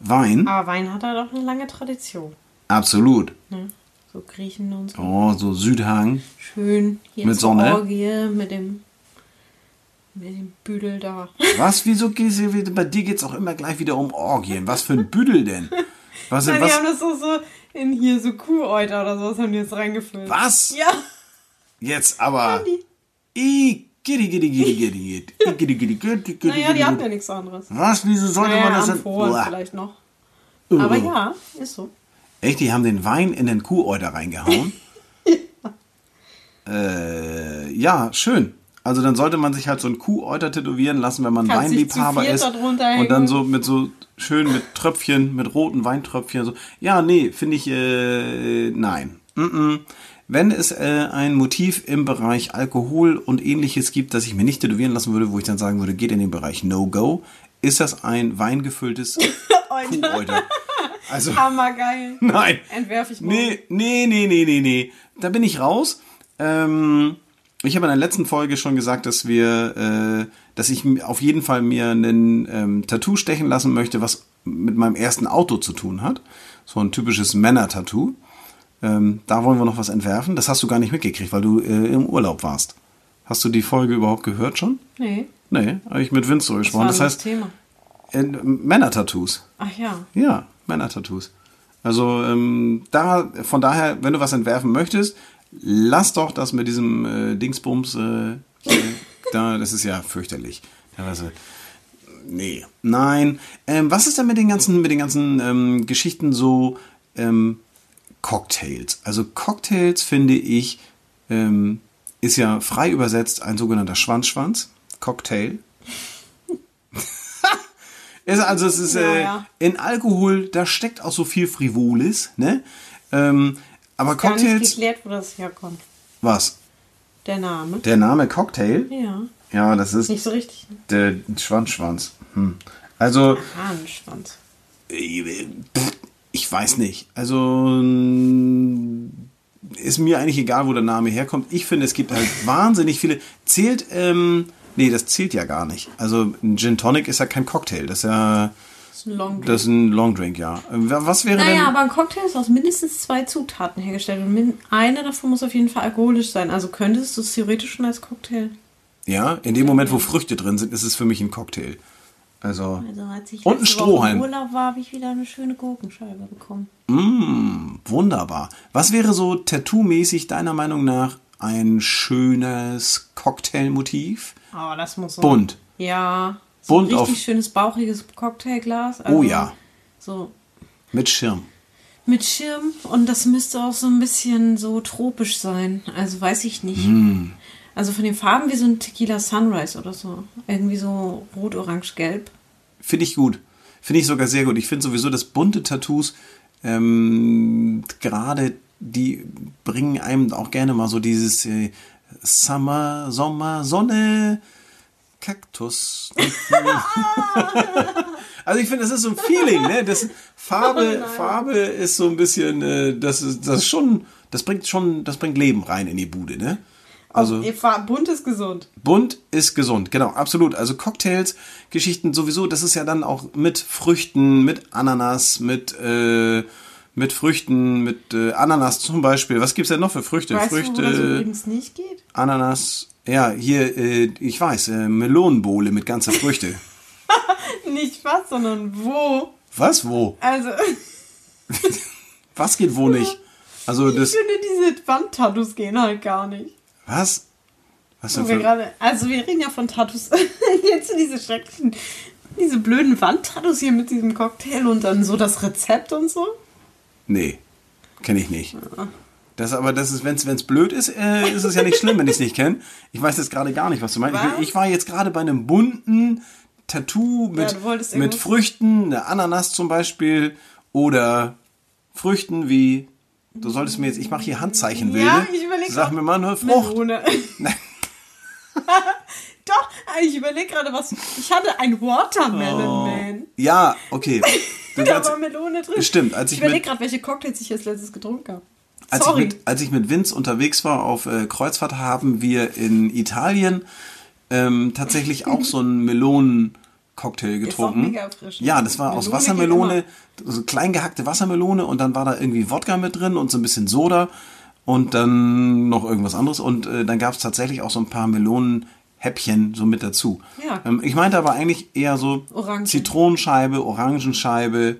Wein, Aber Wein hat halt auch eine lange Tradition. absolut. Ne? So Griechen und so. Oh, so Südhang. Schön hier Mit Sonne. Orgie mit dem, mit dem Büdel da. Was, wieso geht's hier wieder? Bei dir geht's auch immer gleich wieder um Orgien. Was für ein Büdel denn? Was, *laughs* Nein, die was, haben das so, so in hier so Kuhäuter oder sowas haben die jetzt reingefüllt. was? Ja. Jetzt aber. Haben die. I, giddy, giddy, giddy, giddy, giddy, giddy, giddy, giddy, giddy, Naja, die hatten ja nichts anderes. Was, wieso sollte man Naja, das denn? Amphoren Boah. vielleicht noch. Aber ja, ist so. Echt, die haben den Wein in den Kuhäuter reingehauen? *laughs* äh, ja, schön. Also dann sollte man sich halt so ein Kuhäuter tätowieren lassen, wenn man dich Weinliebhaber ist. Und dann so mit so schön mit Tröpfchen, mit roten Weintröpfchen. So. Ja, nee, finde ich, äh, nein. Mm -mm. Wenn es äh, ein Motiv im Bereich Alkohol und ähnliches gibt, das ich mir nicht tätowieren lassen würde, wo ich dann sagen würde, geht in den Bereich No-Go, ist das ein weingefülltes *laughs* Kuhäuter. Also, *laughs* Hammergeil. nein. Entwerfe ich morgen. Nee, nee, nee, nee, nee, nee. Da bin ich raus. Ähm, ich habe in der letzten Folge schon gesagt, dass wir, äh, dass ich auf jeden Fall mir einen ähm, Tattoo stechen lassen möchte, was mit meinem ersten Auto zu tun hat. So ein typisches Männer-Tattoo. Ähm, da wollen wir noch was entwerfen. Das hast du gar nicht mitgekriegt, weil du äh, im Urlaub warst. Hast du die Folge überhaupt gehört schon? Nee, Nee, habe ich mit Vince so gesprochen. Das das heißt, Thema. äh, Männer-Tattoos. Ach ja. Ja, Männer-Tattoos. Also ähm, da, von daher, wenn du was entwerfen möchtest, lass doch das mit diesem äh, Dingsbums äh, da, das ist ja fürchterlich. Teilweise. Nee, nein. Ähm, was ist denn mit den ganzen, mit den ganzen ähm, Geschichten so ähm, Cocktails? Also Cocktails finde ich ähm, ist ja frei übersetzt ein sogenannter Schwanzschwanz. Cocktail. *laughs* ist also es ist äh, ja. in Alkohol, da steckt auch so viel Frivoles, ne? Ähm, aber Gar nicht Cocktails, geklärt, wo das herkommt. was? Der Name. Der Name Cocktail? Ja. Ja, das ist Nicht so richtig. der Schwanzschwanz. Hm. Also, Hahnenschwanz. äh, weiß nicht. Also, ist mir eigentlich egal, wo der Name herkommt. Ich finde, es gibt halt *laughs* wahnsinnig viele. Zählt, ähm, nee, das zählt ja gar nicht. Also, ein Gin Tonic ist ja kein Cocktail. Das ist ja, Das ist ein Long Drink. das ist ein Long Drink, ja. Was wäre denn. Naja, aber ein Cocktail ist aus mindestens zwei Zutaten hergestellt und eine davon muss auf jeden Fall alkoholisch sein. Also könntest du es theoretisch schon als Cocktail. Ja, in dem Moment, wo Früchte drin sind, ist es für mich ein Cocktail. Also, Also als ich Und ein letzte Woche Strohhalm. im Urlaub war, habe ich wieder eine schöne Gurkenscheibe bekommen. mm, wunderbar. Was wäre so tattoo-mäßig deiner Meinung nach ein schönes Cocktailmotiv? Oh, das muss so. Bunt. Ja. So Bunt ein auf- richtig schönes bauchiges Cocktailglas. Also Oh ja. So Mit Schirm. mit Schirm und das müsste auch so ein bisschen so tropisch sein. Also weiß ich nicht. Mm. Also von den Farben wie so ein Tequila Sunrise oder so. Irgendwie so rot, orange, gelb. Finde ich gut. Finde ich sogar sehr gut. Ich finde sowieso, dass bunte Tattoos ähm, gerade die bringen einem auch gerne mal so dieses äh, Summer, Sommer, Sonne, Kaktus. *laughs* also ich finde, das ist so ein Feeling, ne? Das Farbe, Farbe ist so ein bisschen, äh, das ist, das ist schon, das bringt schon, das bringt Leben rein in die Bude, ne? Also bunt ist gesund. Bunt ist gesund, genau, absolut. Also Cocktails, Geschichten sowieso, das ist ja dann auch mit Früchten, mit Ananas, mit, äh, mit Früchten, mit äh, Ananas zum Beispiel. Was gibt's denn noch für Früchte? Weißt du, wo Früchte, das übrigens nicht geht? Ananas, ja, hier, äh, ich weiß, äh, Melonenbowle mit ganzer Früchte. *laughs* Nicht was, sondern wo. Was, wo? Also, *laughs* Was geht wo nicht? Also ich das, finde, diese Wandtattoos gehen halt gar nicht. Was? Was denn wir für, gerade, also wir reden ja von Tattoos. *laughs* Jetzt so diese schrecklichen, diese blöden Wandtattoos hier mit diesem Cocktail und dann so das Rezept und so. Nee, kenne ich nicht. Das aber, das ist, wenn es blöd ist, äh, ist es ja nicht schlimm, wenn ich es nicht kenne. Ich weiß jetzt gerade gar nicht, was du meinst. Ich, ich war jetzt gerade bei einem bunten Tattoo mit, wolltest mit Früchten, eine Ananas zum Beispiel, oder Früchten wie, du solltest mir jetzt, ich mache hier Handzeichen, Ja, Wilde. ich überleg Sag mir mal eine Frucht. Melone. *laughs* *laughs* Doch, ich überlege gerade was. Ich hatte ein Watermelon Man. Ja, okay. *laughs* Da war Melone drin. Stimmt, als ich ich überlege gerade, welche Cocktails ich als letztes getrunken habe. Als ich, Sorry. mit, als ich mit Vince unterwegs war auf äh, Kreuzfahrt, haben wir in Italien ähm, tatsächlich auch so einen Melonen-Cocktail getrunken. mega frisch, ne? Ja, das war aus Melone geht Wassermelone, so klein gehackte Wassermelone und dann war da irgendwie Wodka mit drin und so ein bisschen Soda und dann noch irgendwas anderes und äh, dann gab es tatsächlich auch so ein paar Melonenhäppchen so mit dazu. Ja. Ähm, ich meinte aber eigentlich eher so Orangen. Zitronenscheibe, Orangenscheibe,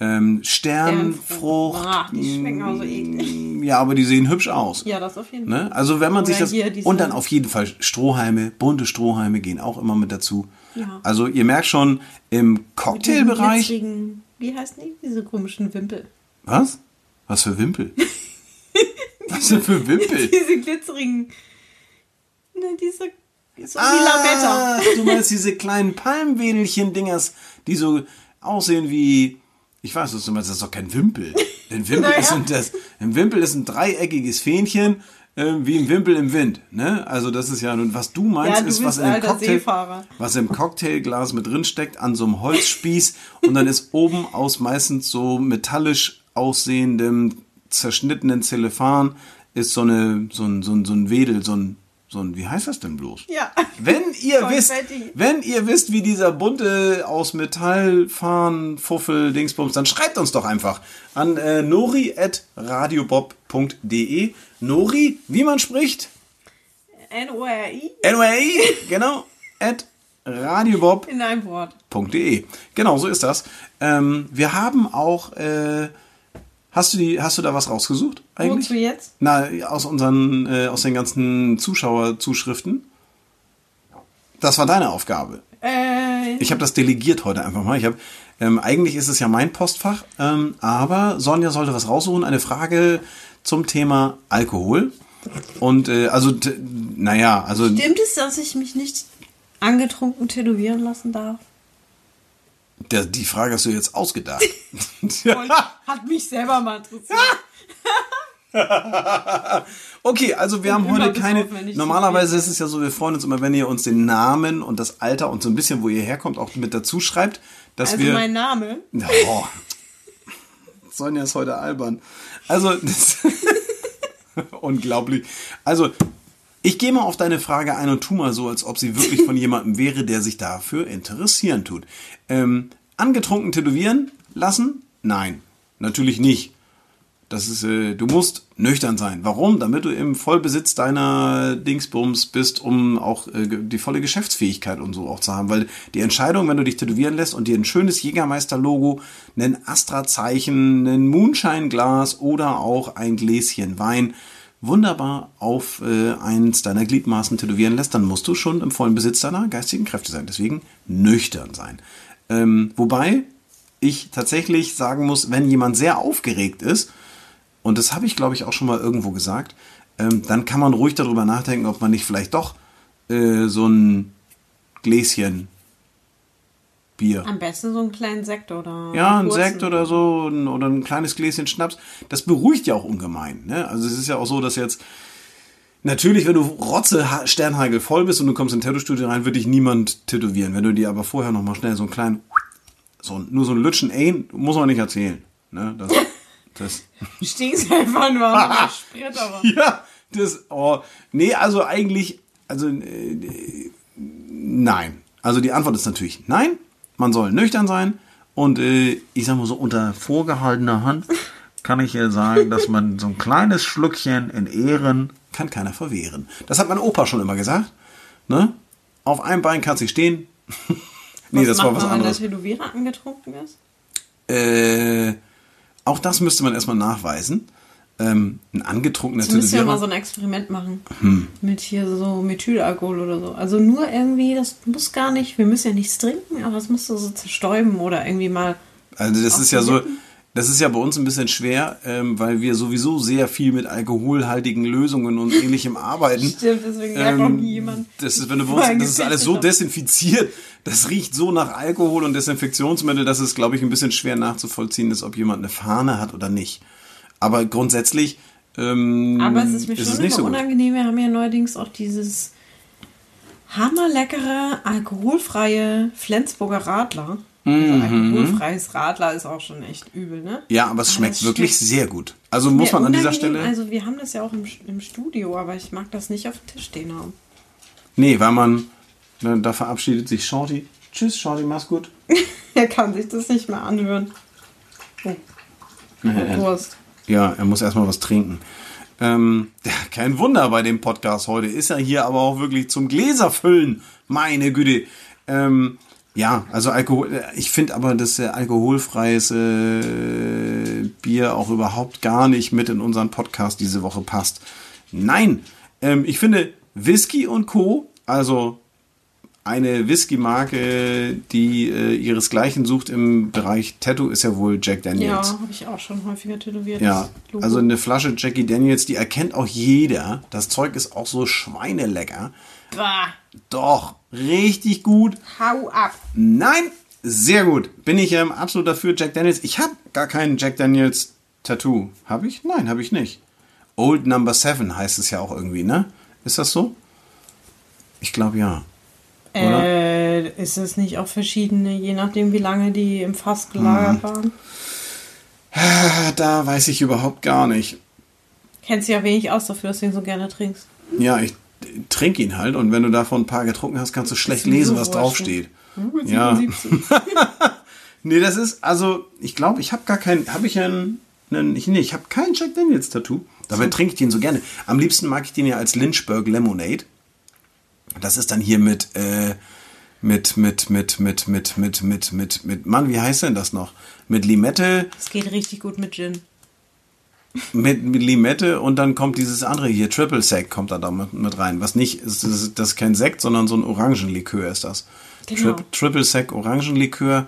ähm, Sternfrucht. Ah, die schmecken auch so eklig. Ja, aber die sehen hübsch aus. Ja, das auf jeden Fall. Ne? Also wenn man sich Oder das hier diese- und dann auf jeden Fall Strohhalme, bunte Strohhalme gehen auch immer mit dazu. Ja. Also ihr merkt schon im Cocktailbereich. Wie heißen die? Diese komischen Wimpel. Was? Was für Wimpel? *laughs* Was denn für Wimpel? Diese glitzerigen. Ne, diese. So wie Lametta. Ah, du meinst diese kleinen Palmwedelchen-Dingers, die so aussehen wie. Ich weiß, was du meinst, das ist doch kein Wimpel. Ein Wimpel, *laughs* Naja. ist, ein, das, ein Wimpel ist ein dreieckiges Fähnchen, äh, wie ein Wimpel im Wind. Ne? Also das ist ja, und was du meinst, Ja, du ist, was in dem Cocktail, Seefahrer. was im Cocktailglas mit drin steckt, an so einem Holzspieß *laughs* und dann ist oben aus meistens so metallisch aussehendem, zerschnittenen Zellophan ist so, eine, so, ein, so, ein, so ein Wedel, so ein, so ein, wie heißt das denn bloß? Ja. Wenn ihr wisst, wenn ihr wisst, wie dieser bunte aus Metall Fahnen, Fuffel, Dingsbums, dann schreibt uns doch einfach an äh, nori@radiobob.de. Nori, wie man spricht? N-O-R-I NOI, genau, at radiobob.de. in einem Wort. Genau, so ist das. Ähm, wir haben auch, äh, hast du die, hast du da was rausgesucht eigentlich? Wozu jetzt? Na, aus unseren, äh, aus den ganzen Zuschauerzuschriften. Das war deine Aufgabe. Äh, Ich habe das delegiert heute einfach mal. Ich hab, ähm, eigentlich ist es ja mein Postfach, ähm, aber Sonja sollte was raussuchen. Eine Frage zum Thema Alkohol. Und äh, also, naja, also stimmt es, dass ich mich nicht angetrunken tätowieren lassen darf? Der, die Frage hast du jetzt ausgedacht. *laughs* Hat mich selber mal interessiert. *laughs* Okay, also wir haben heute keine. Normalerweise ist es ja so, wir freuen uns immer, wenn ihr uns den Namen und das Alter und so ein bisschen, wo ihr herkommt, auch mit dazu schreibt, dass Also wir. mein Name. Oh. *laughs* Sonja ist heute albern. Also, unglaublich. Also, ich gehe mal auf deine Frage ein und tu mal so, als ob sie wirklich von *laughs* jemandem wäre, der sich dafür interessieren tut. Ähm, angetrunken tätowieren lassen? Nein, natürlich nicht. Das ist, äh, du musst nüchtern sein. Warum? Damit du im Vollbesitz deiner Dingsbums bist, um auch äh, die volle Geschäftsfähigkeit und so auch zu haben. Weil die Entscheidung, wenn du dich tätowieren lässt und dir ein schönes Jägermeister-Logo, ein Astra-Zeichen, ein Moonshine-Glas oder auch ein Gläschen Wein wunderbar auf äh, eins deiner Gliedmaßen tätowieren lässt, dann musst du schon im vollen Besitz deiner geistigen Kräfte sein. Deswegen nüchtern sein. Ähm, wobei ich tatsächlich sagen muss, wenn jemand sehr aufgeregt ist, und das habe ich, glaube ich, auch schon mal irgendwo gesagt, ähm, dann kann man ruhig darüber nachdenken, ob man nicht vielleicht doch äh, so ein Gläschen Bier. Am besten so einen kleinen Sekt oder. Ja, ein kurzen. Sekt oder so oder ein kleines Gläschen Schnaps. Das beruhigt ja auch ungemein. Ne? Also es ist ja auch so, dass jetzt natürlich, wenn du Rotze Ha- Sternhagel voll bist und du kommst in ein Tattoo-Studio rein, wird dich niemand tätowieren. Wenn du dir aber vorher noch mal schnell so einen kleinen, so nur so ein Lütschen ein, muss man nicht erzählen. Ne? Das, das, *laughs* Stinkst einfach nur nach *laughs* Sprit, aber. ja, das, oh, nee, also eigentlich, also äh, nein. Also die Antwort ist natürlich nein. Man soll nüchtern sein und äh, ich sag mal so unter vorgehaltener Hand kann ich ja sagen, dass man so ein kleines Schlückchen in Ehren kann keiner verwehren. Das hat mein Opa schon immer gesagt. Ne? Auf einem Bein kann sie stehen. *laughs* nee, das macht war was man, wenn anderes. der Tätowierer angetrunken ist? Äh, auch das müsste man erstmal nachweisen. Ähm, ein angetrunkener Jetzt müssen wir mal so ein Experiment machen. Hm. Mit hier so Methylalkohol oder so. Also nur irgendwie, das muss gar nicht, wir müssen ja nichts trinken, aber es muss so zerstäuben oder irgendwie mal. Also das ist ja so, das ist ja bei uns ein bisschen schwer, ähm, weil wir sowieso sehr viel mit alkoholhaltigen Lösungen und ähnlichem arbeiten. *laughs* Stimmt, deswegen sagt auch nie jemand. Ähm, Das ist, wenn du uns, das ist alles so desinfiziert, das riecht so nach Alkohol und Desinfektionsmittel, dass es, glaube ich, ein bisschen schwer nachzuvollziehen ist, ob jemand eine Fahne hat oder nicht. Aber grundsätzlich ähm, Aber es ist mir schon es immer nicht so unangenehm. Wir haben ja neuerdings auch dieses hammerleckere, alkoholfreie Flensburger Radler. Also Mhm. alkoholfreies Radler ist auch schon echt übel, ne? Ja, aber es schmeckt wirklich schmeckt sehr gut. Also muss man an dieser Stelle. Also wir haben das ja auch im, im Studio, aber ich mag das nicht auf dem Tisch stehen haben. nee, weil man, ne, da verabschiedet sich Shorty. Tschüss, Shorty, mach's gut. *laughs* er kann sich das nicht mehr anhören. Oh. *laughs* Wurst. Ja, er muss erstmal was trinken. Ähm, *laughs* kein Wunder bei dem Podcast heute. Ist er hier aber auch wirklich zum Gläserfüllen. Meine Güte. Ähm, ja, also Alkohol. äh, Ich finde aber, dass äh, alkoholfreies äh, Bier auch überhaupt gar nicht mit in unseren Podcast diese Woche passt. Nein, ähm, ich finde Whisky und Co. Also eine Whisky-Marke, die äh, ihresgleichen sucht im Bereich Tattoo, ist ja wohl Jack Ja, Daniels. habe ich auch schon häufiger tätowiert. Ja, also eine Flasche Jackie Daniels, die erkennt auch jeder. Das Zeug ist auch so schweinelecker. Bah, Doch, richtig gut. hau ab. Nein, sehr gut. Bin ich ähm, absolut dafür, Jack Daniels. Ich habe gar keinen Jack Daniels Tattoo. Habe ich? Nein, habe ich nicht. Old Number Seven heißt es ja auch irgendwie, ne? Ist das so? Ich glaube ja. Äh, ist es nicht auch verschiedene, je nachdem wie lange die im Fass gelagert Mhm. waren? *sighs* Da weiß ich überhaupt gar nicht. Kennst du ja wenig aus dafür, dass du ihn so gerne trinkst. Ja, ich trinke ihn halt und wenn du davon ein paar getrunken hast, kannst du schlecht lesen, so was draufsteht. Mit Ja. 77. *laughs* Nee, das ist, also, ich glaube, ich habe gar keinen, habe ich einen, einen ich, nee, ich habe kein Jack Daniels Tattoo. Dabei trinke ich den so gerne. Am liebsten mag ich den ja als Lynchburg Lemonade. Das ist dann hier mit, äh, mit, mit, mit, mit, mit, mit, mit, mit, mit, Mann, wie heißt denn das noch? Mit Limette, Es geht richtig gut mit Gin. mit, mit Limette und dann kommt dieses andere hier, Triple Sec kommt da, da mit, mit rein. Was nicht, ist, das, ist, das ist kein Sekt, sondern so ein Orangenlikör ist das. Genau. Tri Triple Sec Orangenlikör.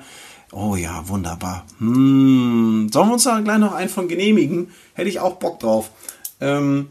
Oh ja, wunderbar. Hm. Sollen wir uns da gleich noch einen von genehmigen? Hätte ich auch Bock drauf. Ähm,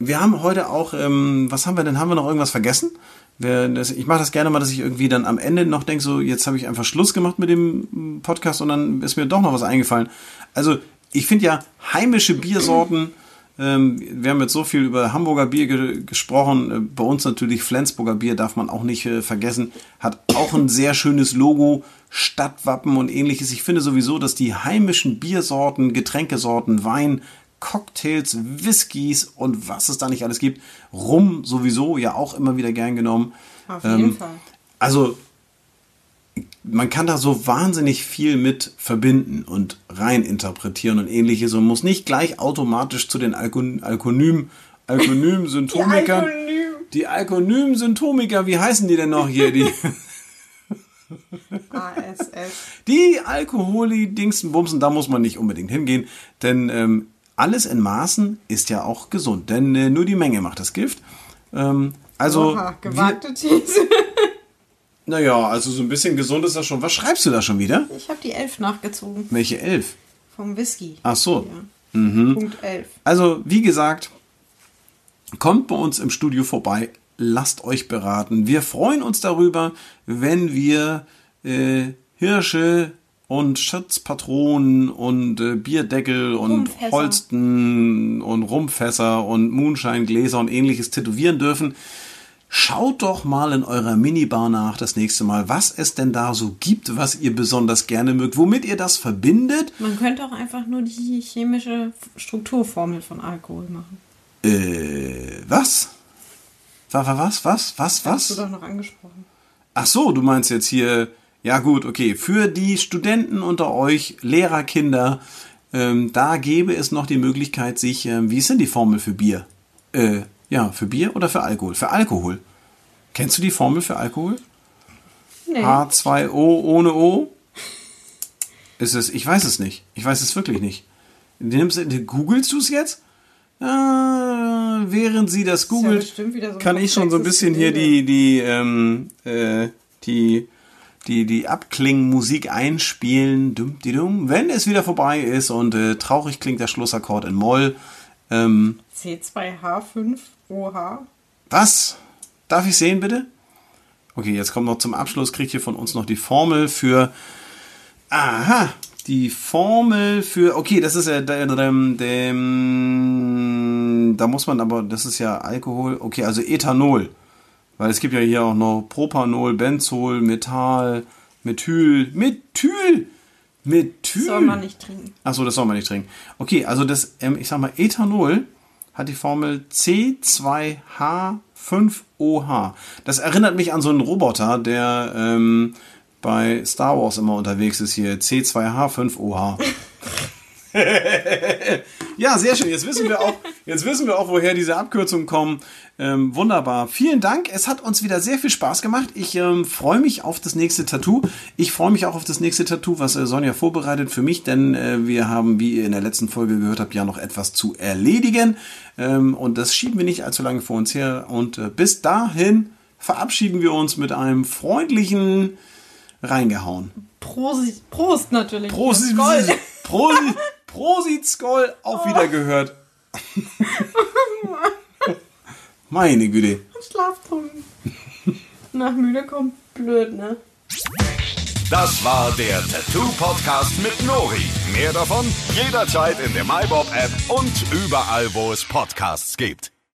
wir haben heute auch, ähm, was haben wir denn? Haben wir noch irgendwas vergessen? Ich mache das gerne mal, dass ich irgendwie dann am Ende noch denke, so jetzt habe ich einfach Schluss gemacht mit dem Podcast und dann ist mir doch noch was eingefallen. Also ich finde ja heimische Biersorten Ähm, wir haben jetzt so viel über Hamburger Bier ge gesprochen. Äh, bei uns natürlich Flensburger Bier darf man auch nicht äh, vergessen. Hat auch ein sehr schönes Logo, Stadtwappen und ähnliches. Ich finde sowieso, dass die heimischen Biersorten, Getränkesorten, Wein, Cocktails, Whiskys und was es da nicht alles gibt, Rum sowieso ja auch immer wieder gern genommen. Auf jeden Ähm, Fall. Also man kann da so wahnsinnig viel mit verbinden und rein interpretieren und ähnliches und muss nicht gleich automatisch zu den Alkon Alkonym. Alkonym. *laughs* Die Alkonym-Symptomiker, wie heißen die denn noch hier? Die, *laughs* ASS. die Alkoholi-Dingsen, Bumsen, da muss man nicht unbedingt hingehen, denn ähm, alles in Maßen ist ja auch gesund, denn äh, nur die Menge macht das Gift. Ähm, also, Oha, gewagte These. *laughs* naja, also so ein bisschen gesund ist das schon. Was schreibst du da schon wieder? Ich habe die 11 nachgezogen. Welche elf? Vom Whisky. Ach so. Ja. Punkt 11. Also, wie gesagt, kommt bei uns im Studio vorbei, lasst euch beraten. Wir freuen uns darüber, wenn wir äh, Hirsche und Schutzpatronen und äh, Bierdeckel und Rumfässer. Holsten und Rumfässer und Moonshine-Gläser und ähnliches tätowieren dürfen. Schaut doch mal in eurer Minibar nach das nächste Mal, was es denn da so gibt, was ihr besonders gerne mögt, womit ihr das verbindet. Man könnte auch einfach nur die chemische Strukturformel von Alkohol machen. Äh, was? Was, was, was, was, Hast du was? doch noch angesprochen. Ach so, du meinst jetzt hier, ja gut, okay, für die Studenten unter euch, Lehrer, Kinder, ähm, da gäbe es noch die Möglichkeit, sich, ähm, wie ist denn die Formel für Bier? Äh, ja, für Bier oder für Alkohol? Für Alkohol. Kennst du die Formel für Alkohol? Nee. H2O ohne O? Ist es, ich weiß es nicht. Ich weiß es wirklich nicht. Nimmst, du- googelst du es jetzt? Ah, während sie das googelt, wieder so kann ich schon so ein bisschen hier die, die, ähm, äh, die, die, die Abklingmusik einspielen. Dum, di, dum. Wenn es wieder vorbei ist und äh, traurig klingt der Schlussakkord in Moll. Ähm, C2H5OH. was? Darf ich sehen, bitte? Okay, jetzt kommt noch zum Abschluss, kriegt ihr von uns noch die Formel für. Aha, die Formel für. Okay, das ist ja. Dem, dem, da muss man aber. Das ist ja Alkohol. Okay, also Ethanol. Weil es gibt ja hier auch noch Propanol, Benzol, Metall, Methyl. Methyl! Methyl! Soll man nicht trinken. Achso, das soll man nicht trinken. Okay, also das, ähm, ich sag mal, Ethanol hat die Formel C2H5OH. Das erinnert mich an so einen Roboter, der ähm, bei Star Wars immer unterwegs ist hier. C2H5OH. *laughs* *laughs* ja, sehr schön. Jetzt wissen wir auch, jetzt wissen wir auch, woher diese Abkürzungen kommen. Ähm, wunderbar. Vielen Dank. Es hat uns wieder sehr viel Spaß gemacht. Ich ähm, freue mich auf das nächste Tattoo. Ich freue mich auch auf das nächste Tattoo, was äh, Sonja vorbereitet für mich, denn äh, wir haben, wie ihr in der letzten Folge gehört habt, ja noch etwas zu erledigen. Ähm, und das schieben wir nicht allzu lange vor uns her. Und äh, bis dahin verabschieden wir uns mit einem freundlichen Reingehauen. Prost, Prost natürlich. Prosit, Gold. *laughs* *laughs* Prosit, Skoll, auf Wiedergehört. *laughs* Meine Güte. Schlaftrunken. Nach müde kommt blöd, ne? Das war der Tattoo-Podcast mit Nori. Mehr davon jederzeit in der MyBob-App und überall, wo es Podcasts gibt.